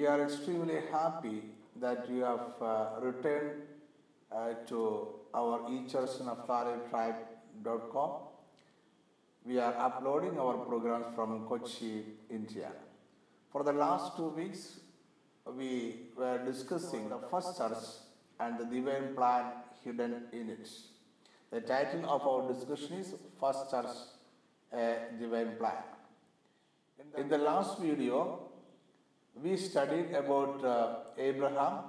We are extremely happy that you have uh, returned uh, to our eChurchNaphtaliTribe.com. We are uploading our programs from Kochi, India. For the last two weeks, we were discussing the first church and the divine plan hidden in it. The title of our discussion is First Church, a Divine Plan. In the last video, we studied about uh, Abraham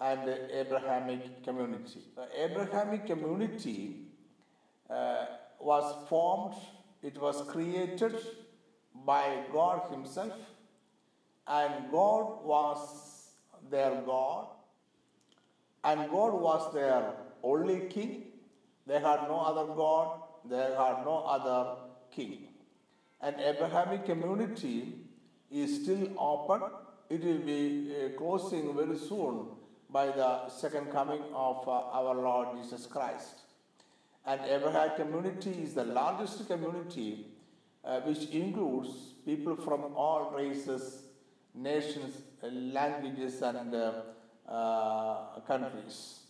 and the Abrahamic community. The Abrahamic community uh, was formed, it was created by God Himself, and God was their God, and God was their only king. They had no other God, they had no other king. And Abrahamic community is still open. It will be uh, closing very soon by the second coming of uh, our Lord Jesus Christ. And Abrahamic community is the largest community uh, which includes people from all races, nations, languages, and countries.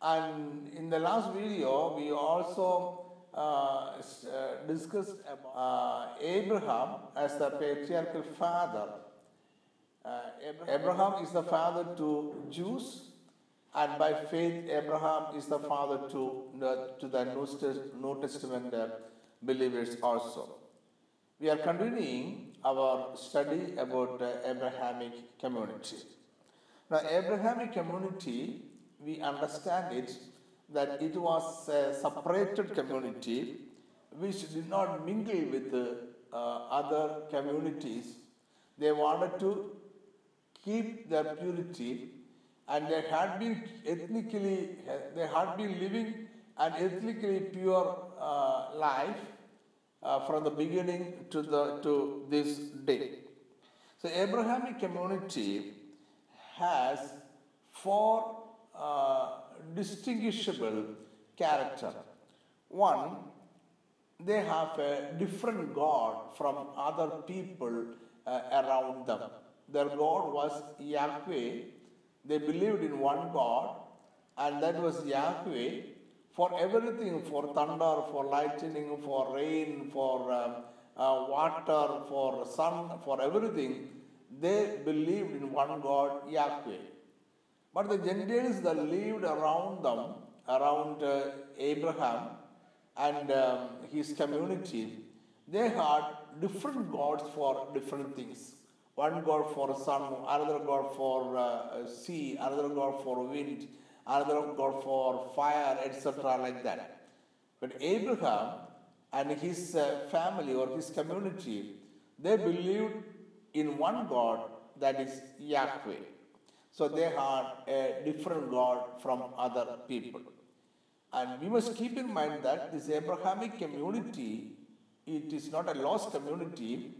And in the last video, we also discussed about uh, Abraham as the patriarchal father. Uh, Abraham is the father to Jews, and by faith, Abraham is the father to, to the New Test- New Testament uh, believers also. We are continuing our study about the Abrahamic community. Now, Abrahamic community, we understand it that it was a separated community which did not mingle with uh, other communities. They wanted to keep their purity and they had been ethnically, they had been living an ethnically pure uh, life uh, from the beginning to, the, to this day. So, Abrahamic community has four distinguishable character. One, they have a different God from other people uh, around them. Their God was Yahweh. They believed in one God, and that was Yahweh for everything for thunder, for lightning, for rain, for um, uh, water, for sun, for everything. They believed in one God, Yahweh. But the Gentiles that lived around them, around uh, Abraham and um, his community, they had different gods for different things. One god for sun, another god for uh, sea, another god for wind, another god for fire, etc., like that. But Abraham and his uh, family or his community, they believed in one God that is Yahweh. So they had a different God from other people. And we must keep in mind that this Abrahamic community, it is not a lost community.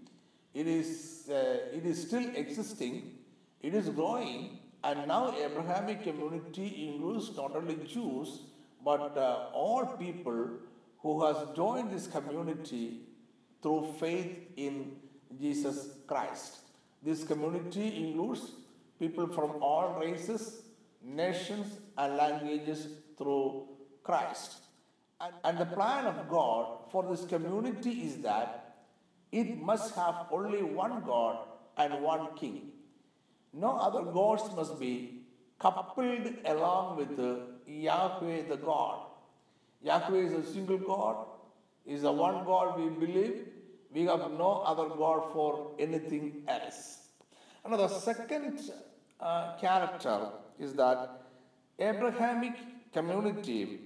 It is, uh, it is still existing. It is growing. And now Abrahamic community includes not only Jews, but uh, all people who has joined this community through faith in Jesus Christ. This community includes people from all races, nations, and languages through Christ. And, the plan of God for this community is that it must have only one God and one King. No other gods must be coupled along with Yahweh the God. Yahweh is a single God, is the one God we believe. We have no other God for anything else. And the second uh, character is that Abrahamic community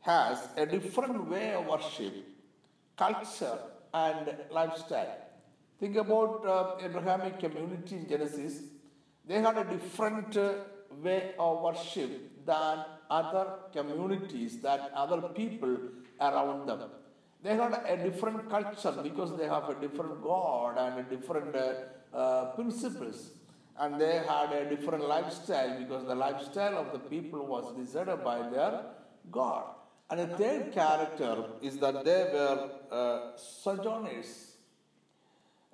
has a different way of worship, culture, and lifestyle. Think about uh, Abrahamic community in Genesis. They had a different uh, way of worship than other communities, that other people around them. They had a different culture because they have a different God and a different uh, uh, principles. And they had a different lifestyle because the lifestyle of the people was decided by their God. And the third character is that they were uh, sojourners.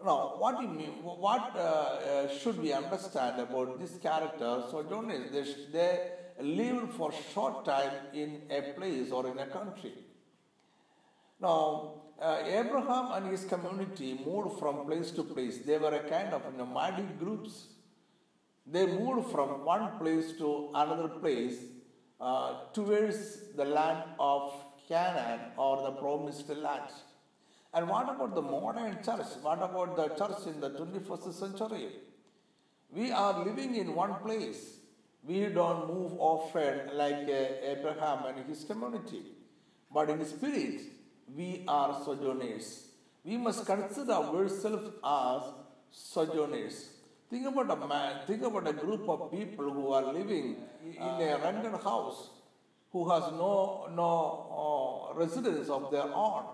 Now, what mean? What uh, uh, should we understand about this character? Sojourners, they, they lived for short time in a place or in a country. Now, uh, Abraham and his community moved from place to place. They were a kind of nomadic groups. They moved from one place to another place uh, towards the land of Canaan or the promised land. And what about the modern church? What about the church in the 21st century? We are living in one place. We don't move often like uh, Abraham and his community. But in spirit, we are sojourners. We must consider ourselves as sojourners. Think about a man, think about a group of people who are living in a rented house, who has no, no uh, residence of their own.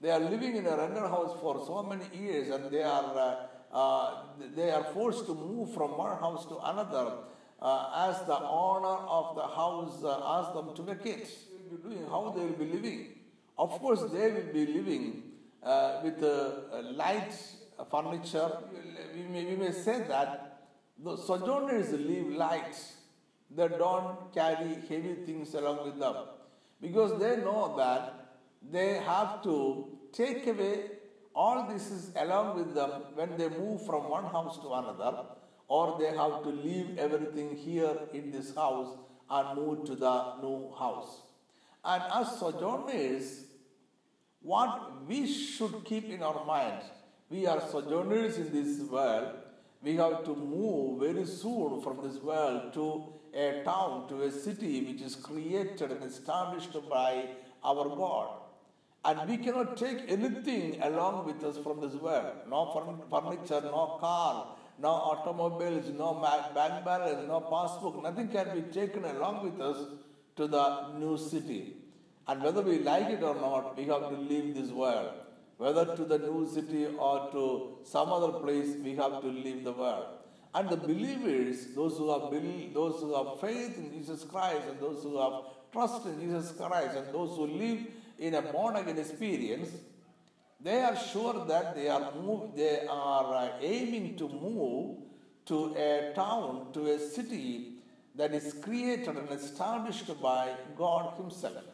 They are living in a rented house for so many years and they are, uh, uh, they are forced to move from one house to another uh, as the owner of the house uh, asks them to vacate. Doing, how they will be living? Of course, they will be living uh, with light furniture. We may, we may say that the sojourners live light. They don't carry heavy things along with them because they know that they have to take away all this is along with them when they move from one house to another, or they have to leave everything here in this house and move to the new house. And as sojourners, what we should keep in our mind, we are sojourners in this world. We have to move very soon from this world to a town, to a city which is created and established by our God. And we cannot take anything along with us from this world. No furniture, no car, no automobiles, no bank balance, no passbook. Nothing can be taken along with us to the new city. And whether we like it or not, we have to leave this world. Whether to the new city or to some other place, we have to leave the world. And the believers, those who have believed, those who have faith in Jesus Christ, and those who have trust in Jesus Christ, and those who live in a born again experience, they are sure that they are move, they are uh, aiming to move to a town, to a city that is created and established by God Himself.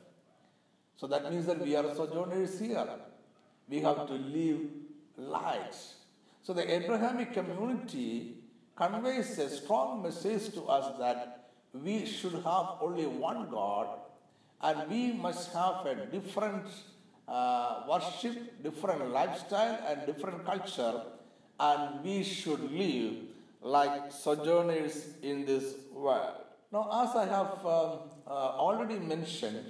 So that means that we are sojourners here. We have to live light. So the Abrahamic community conveys a strong message to us that we should have only one God and we must have a different uh, worship, different lifestyle, and different culture, and we should live like sojourners in this world. Now, as I have um, uh, already mentioned,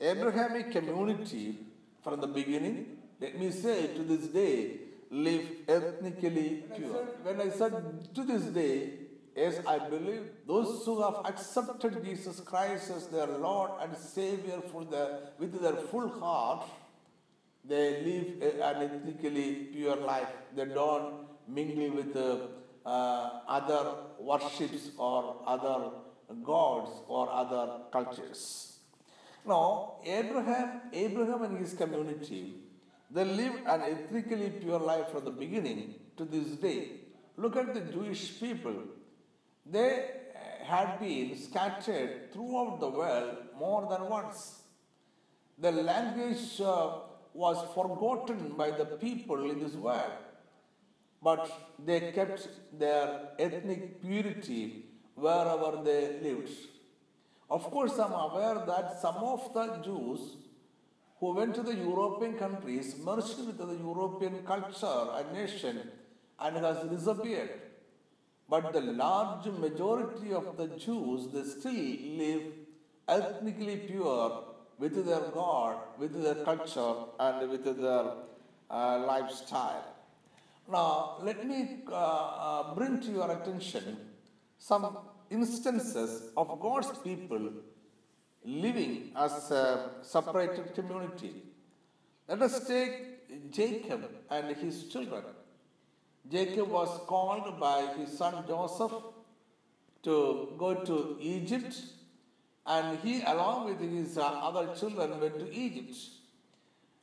Abrahamic community from the beginning, let me say to this day, live ethnically pure. When I said to this day, Yes, I believe those who have accepted Jesus Christ as their Lord and Savior for the, with their full heart, they live an ethnically pure life. They don't mingle with uh, uh, other worships or other gods or other cultures. Now, Abraham, Abraham and his community, they lived an ethnically pure life from the beginning to this day. Look at the Jewish people they had been scattered throughout the world more than once. The language uh, was forgotten by the people in this world, but they kept their ethnic purity wherever they lived. Of course, I'm aware that some of the Jews who went to the European countries merged with the European culture and nation and has disappeared. But the large majority of the Jews, they still live ethnically pure with their God, with their culture, and with their uh, lifestyle. Now, let me uh, uh, bring to your attention some instances of God's people living as a separated community. Let us take Jacob and his children. Jacob was called by his son Joseph to go to Egypt, and he, along with his uh, other children, went to Egypt.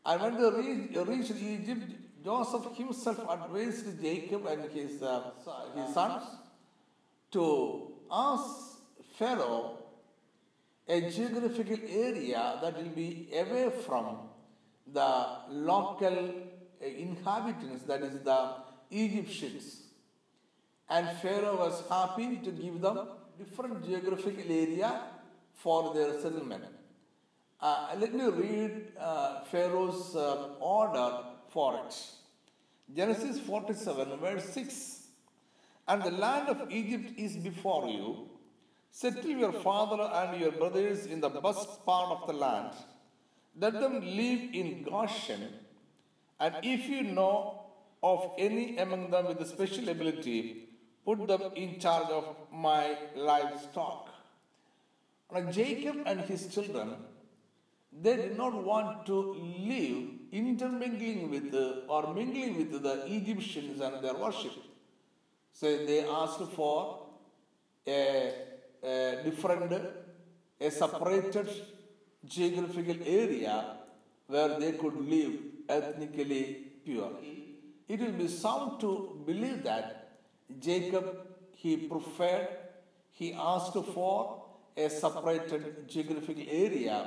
And when they reached, Egypt, Joseph himself advised Jacob and his, uh, his sons to ask Pharaoh a geographical area that will be away from the local uh, inhabitants, that is the Egyptians. And Pharaoh was happy to give them different geographical area for their settlement. Uh, let me read uh, Pharaoh's uh, order for it. Genesis 47, verse 6. And the land of Egypt is before you. Settle your father and your brothers in the best part of the land. Let them live in Goshen. And if you know of any among them with a special ability, put them in charge of my livestock. Now, Jacob and his children, they did not want to live intermingling with or mingling with the Egyptians and their worship. So they asked for a different, a separated geographical area where they could live ethnically pure. It will be sound to believe that Jacob he preferred, he asked for a separated geographical area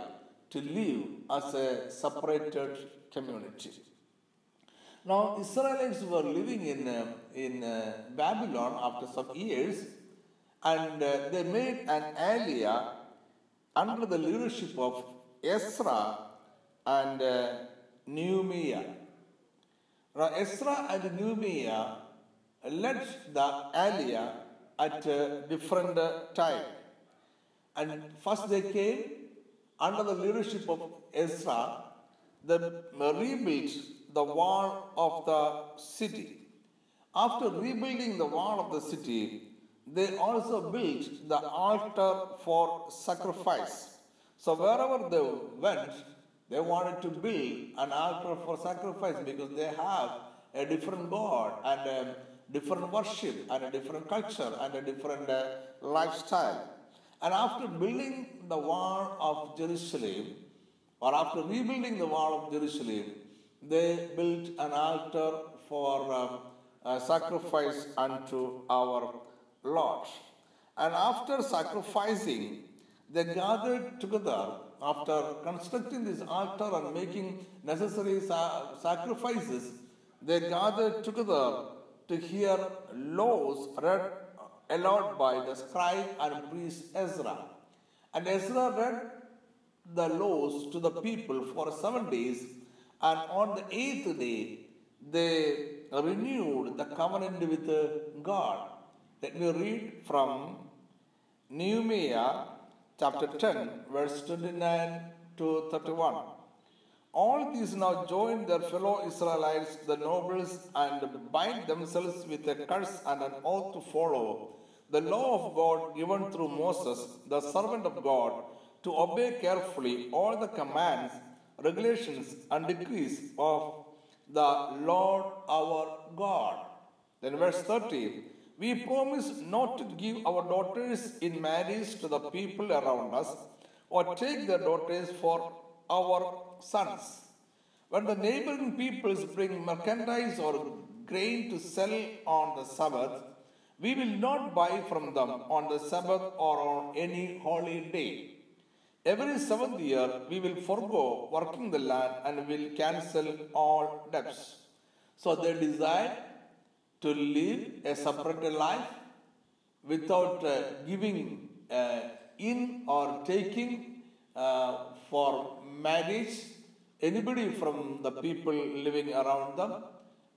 to live as a separated community. Now, Israelites were living in, in uh, Babylon after some years, and uh, they made an aliyah under the leadership of Ezra and uh, Nehemiah. Now, Ezra and Nehemiah led the aliyah at a different uh, time. And first they came under the leadership of Ezra, they rebuilt the wall of the city. After rebuilding the wall of the city, they also built the altar for sacrifice. So wherever they went, they wanted to build an altar for sacrifice because they have a different God and a different worship and a different culture and a different uh, lifestyle. And after building the wall of Jerusalem, or after rebuilding the wall of Jerusalem, they built an altar for um, sacrifice unto our Lord. And after sacrificing, they gathered together after constructing this altar and making necessary sa- sacrifices. They gathered together to hear laws read uh, aloud by the scribe and priest Ezra. And Ezra read the laws to the people for seven days, and on the eighth day, they renewed the covenant with God. Let me read from Nehemiah chapter 10, verse 29 to 31. All these now join their fellow Israelites, the nobles, and bind themselves with a curse and an oath to follow the law of God given through Moses, the servant of God, to obey carefully all the commands, regulations, and decrees of the Lord our God. Then, verse 30 We promise not to give our daughters in marriage to the people around us, or take their daughters for our sons. When the neighboring peoples bring merchandise or grain to sell on the Sabbath, we will not buy from them on the Sabbath or on any holy day. Every seventh year, we will forego working the land and will cancel all debts. So they decide to live a separate life without uh, giving uh, in or taking uh, for marriage anybody from the people living around them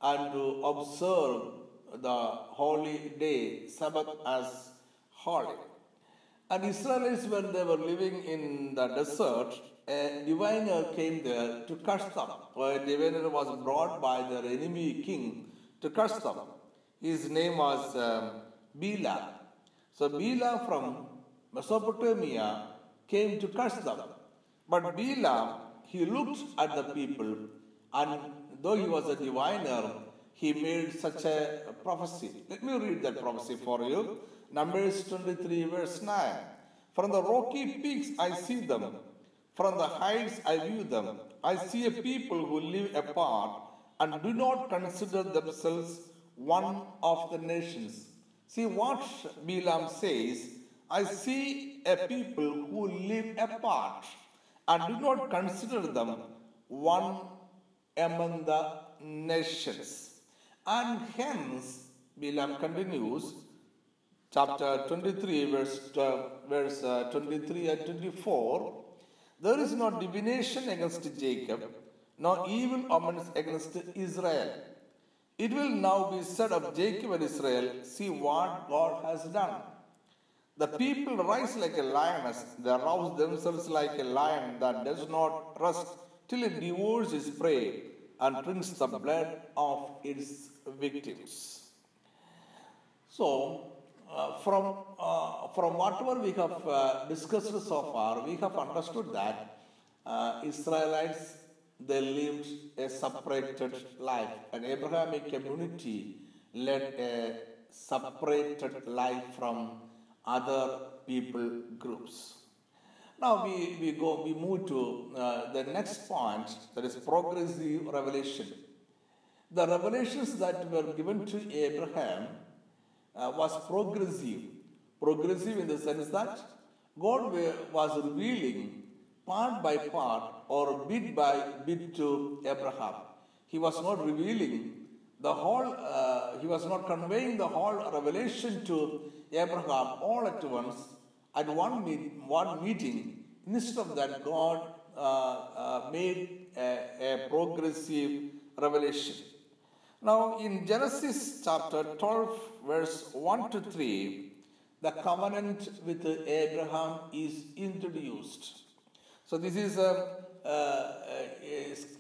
and to observe the holy day, Sabbath, as holy. And Israelites, when they were living in the desert, a diviner came there to curse them. A diviner was brought by their enemy king to curse them. His name was um, Bela. So Bela from Mesopotamia came to curse them. But Bela, he looked at the people, and though he was a diviner, he made such a prophecy. Let me read that prophecy for you. Numbers 23, verse 9. From the rocky peaks I see them, from the heights I view them. I see a people who live apart and do not consider themselves one of the nations. See what Bilam says I see a people who live apart and do not consider them one among the nations. And hence, Bilam continues, chapter 23, verse, uh, verse uh, 23 and 24 there is no divination against Jacob, no evil omens against Israel. It will now be said of Jacob and Israel, see what God has done. The people rise like a lioness, they rouse themselves like a lion that does not rest till it devours its prey and drinks the blood of its victims. So, uh, from, uh, from whatever we have uh, discussed so far, we have understood that uh, Israelites they lived a separated life. An Abrahamic community led a separated life from other people groups. Now we, we go we move to uh, the next point that is progressive revelation. The revelations that were given to Abraham uh, was progressive. Progressive in the sense that God was revealing part by part or bit by bit to Abraham. He was not revealing the whole, uh, he was not conveying the whole revelation to Abraham all at once at one, meet, one meeting. Instead of that, God uh, uh, made a, a progressive revelation. Now, in Genesis chapter 12, verse 1 to 3, the covenant with Abraham is introduced. So, this is a, a,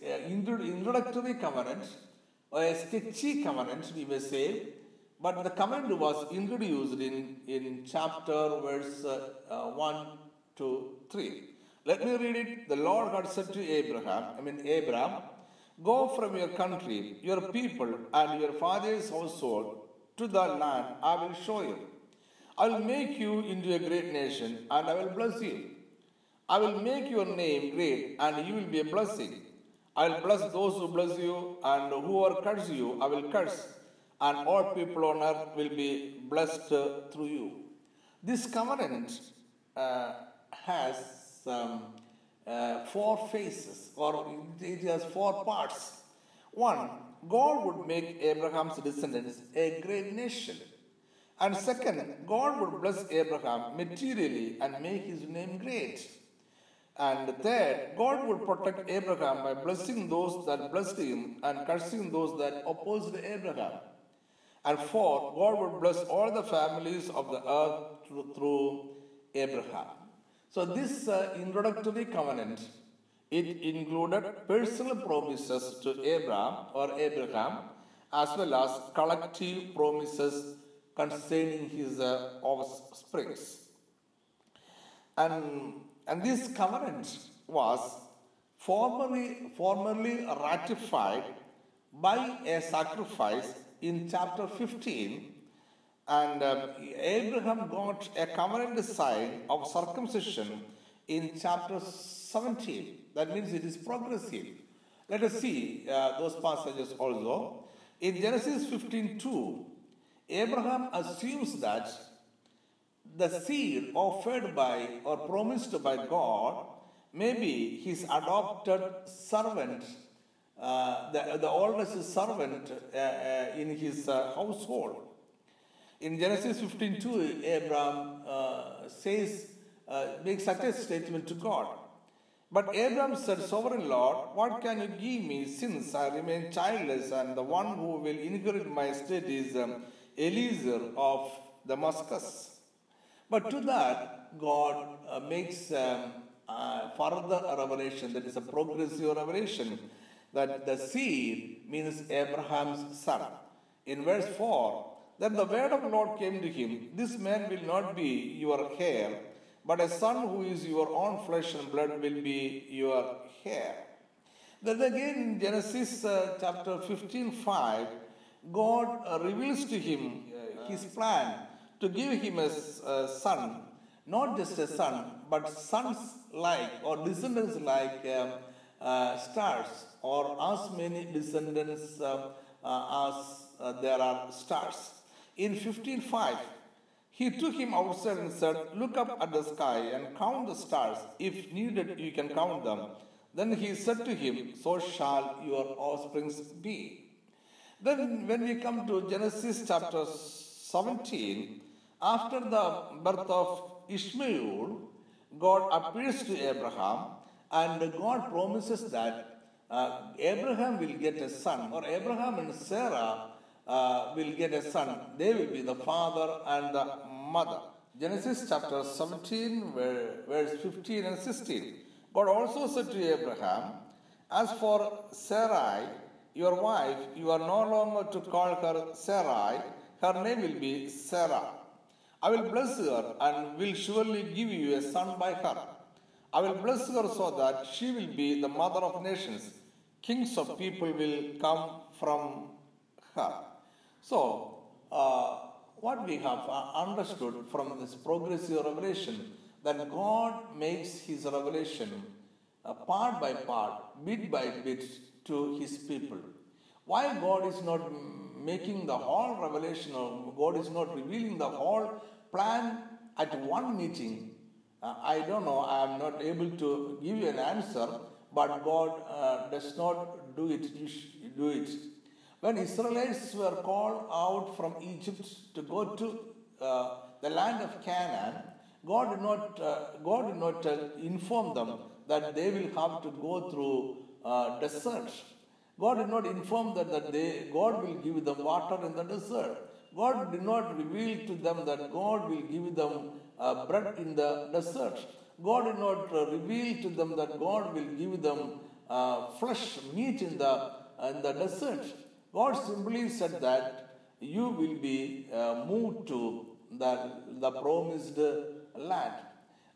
a, introductory covenant, or a sketchy covenant, we may say, but the covenant was introduced in, in chapter verse uh, uh, 1 to 3. Let me read it. The Lord God said to Abraham, I mean, Abraham, go from your country, your people, and your father's household to the land I will show you. I will make you into a great nation, and I will bless you. I will make your name great, and you will be a blessing. I will bless those who bless you, and whoever curse you, I will curse, and all people on earth will be blessed through you. This covenant uh, has um, uh, four phases, or it has four parts. One, God would make Abraham's descendants a great nation. And second, God would bless Abraham materially and make his name great. And third, God would protect Abraham by blessing those that blessed him and cursing those that opposed Abraham. And fourth, God would bless all the families of the earth through, Abraham. So this uh, introductory covenant, it included personal promises to Abraham or Abraham, as well as collective promises concerning his uh, offsprings. And, and this covenant was formally, formally ratified by a sacrifice in chapter 15 and um, Abraham got a covenant sign of circumcision in chapter 17. That means it is progressive. Let us see uh, those passages also. In Genesis 15 2, Abraham assumes that the seed offered by or promised by God may be his adopted servant, uh, the, the oldest servant uh, uh in his uh, household. In Genesis 15:2, Abraham uh, says, uh, makes such a statement to God. But Abraham said, Sovereign Lord, what can you give me since I remain childless and the one who will inherit my estate is um, Eliezer of Damascus? But to that, God uh, makes um, uh, further revelation, that is a progressive revelation, that the seed means Abraham's son. In verse 4, then the word of the Lord came to him This man will not be your heir, but a son who is your own flesh and blood will be your heir. Then again in Genesis uh, chapter 15 5, God uh, reveals to him uh, his plan to give him a, a, son, not just a son, but sons like or descendants like um, uh, stars or as many descendants uh, uh, as uh, there are stars. In 15.5, he took him outside and said, Look up at the sky and count the stars. If needed, you can count them. Then he said to him, So shall your offsprings be. Then, when we come to Genesis chapter 17, after the birth of Ishmael, God appears to Abraham and God promises that uh, Abraham will get a son, or Abraham and Sarah uh, will get a son. They will be the father and the mother. Genesis chapter 17, verse 15 and 16. God also said to Abraham, As for Sarai, your wife, you are no longer to call her Sarai, her name will be Sarah. I will bless her and will surely give you a son by her. I will bless her so that she will be the mother of nations. Kings of people will come from her. So, uh, what we have uh, understood from this progressive revelation that God makes his revelation uh, part by part, bit by bit to his people. Why God is not making the whole revelation or God is not revealing the whole plan at one meeting, uh, I don't know, I am not able to give you an answer, but God uh, does not do it, do it when Israelites were called out from Egypt to go to uh, the land of Canaan, God did not, uh, God did not uh, inform them that they will have to go through uh, desert. God did not inform them that they, God will give them water in the desert. God did not reveal to them that God will give them uh, bread in the desert. God did not uh, reveal to them that God will give them uh, flesh, meat in the, in the desert. God simply said that you will be uh, moved to the, the promised land.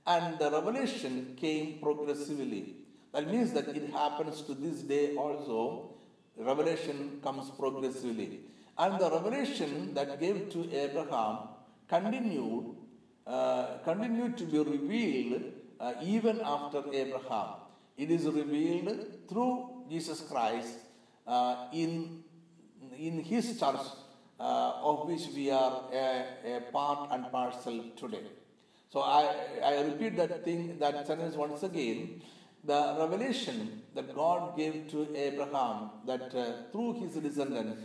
And the revelation came progressively. That means that it happens to this day also. Revelation comes progressively. And the revelation that gave to Abraham continued, uh, continued to be revealed uh, even after Abraham. It is revealed through Jesus Christ uh, in in his church, uh, of which we are a, a, part and parcel today. So I, I repeat that thing, that sentence once again. The revelation that God gave to Abraham, that uh, through his descendants,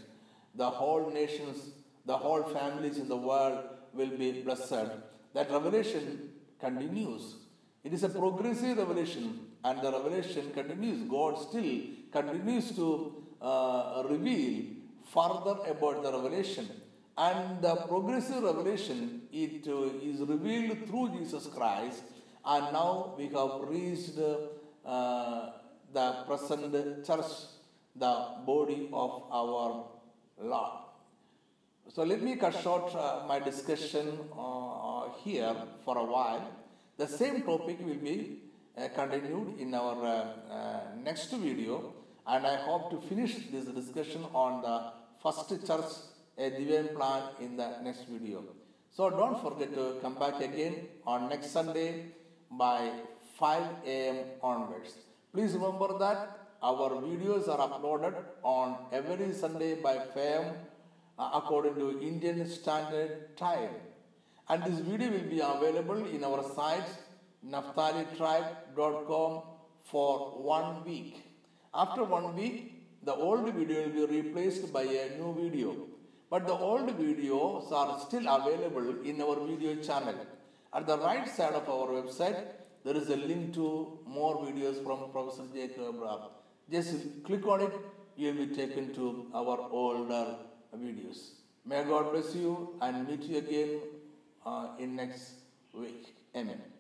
the whole nations, the whole families in the world will be blessed. That revelation continues. It is a progressive revelation, and the revelation continues. God still continues to uh, reveal further about the revelation. And the progressive revelation, it uh, is revealed through Jesus Christ. And now we have reached uh, the present church, the body of our Lord. So let me cut short uh, my discussion uh, here for a while. The same topic will be uh, continued in our uh, uh, next video, and I hope to finish this discussion on the first church a divine plan in the next video. So don't forget to come back again on next Sunday by 5 a.m. onwards. Please remember that our videos are uploaded on every Sunday by 5 a.m. Uh, according to Indian Standard Time. And this video will be available in our site naphtalitribe.com for one week. After one week, the old video will be replaced by a new video. But the old videos are still available in our video channel. At the right side of our website, there is a link to more videos from Professor Jacob Raab. Just click on it, you will be taken to our older videos. May God bless you and meet you again uh, in next week. Amen.